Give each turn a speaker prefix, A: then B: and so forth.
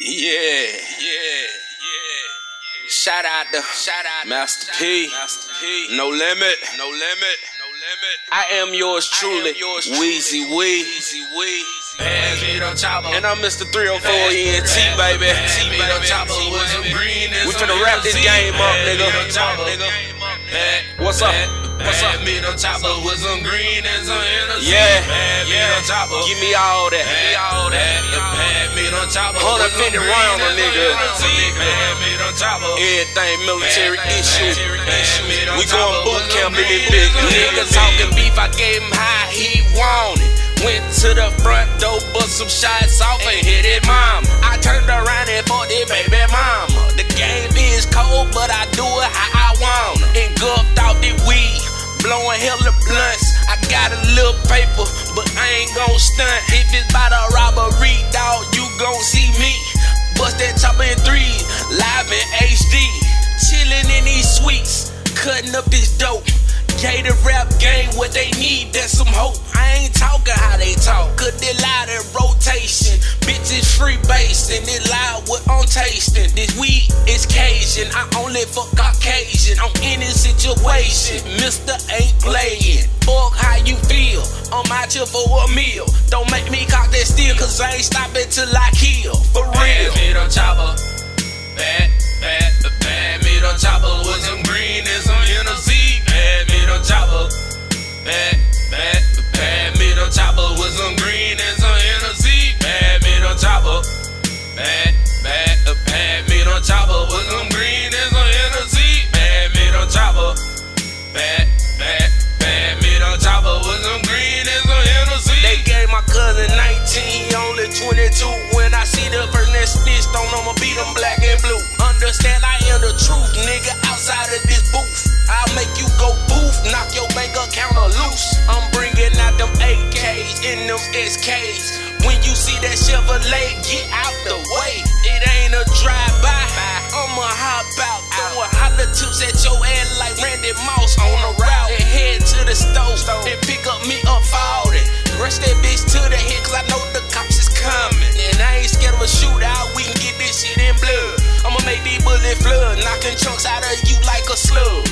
A: Yeah, yeah, yeah. Shout out to shout out Master P. Master P. No limit, no limit, no limit. I am yours truly, yours Weezy Wee. Weezy Wee. And I'm Mr. 304 ENT, baby. We finna wrap this game up, nigga. What's up? What's up?
B: Me the chopper with some green and some energy.
A: Yeah,
B: Bad me
A: yeah.
B: the chopper.
A: Give me all that. Give me all that.
B: Bad me the chopper.
A: Hundred
B: with some
A: fifty
B: green
A: round,
B: some
A: nigga.
B: Bad me the chopper.
A: Everything military issue.
B: We
A: going boot camp in this bitch. Nigga talking beef, I gave him high, he wanted. Went to the front door, bust some shots off and hit it, mama. I turned around and fought it, baby mama. The game is got a little paper, but I ain't gon' stunt. If it's by the robbery, dog, you gon' see me. Bust that chopper in three, live in HD. Chillin' in these suites, cutting up this dope. The rap game what they need, that's some hope. I ain't talking how they talk, cause they loud in rotation. Bitches free based and I'm tasting. This weed is Cajun, I only fuck Caucasian on any situation. Mister ain't playing. Fuck how you feel, I'm out here for a meal. Don't make me cock that steel, cause I ain't stopping till I kill. For real.
B: Bad me the chopper.
A: I'ma beat them black and blue. Understand I am the truth, nigga, outside of this booth. I'll make you go poof, knock your bank account loose. I'm bringing out them AKs in them SKs. When you see that Chevrolet, get out the way. It ain't a drive-by, I'ma hop out. Throwing holler tips at your ass like Randy Moss on the route. And head to the stove and pick up me up folded. Rush that bitch to the head, cause I know the blood, knocking chunks out of you like a slug.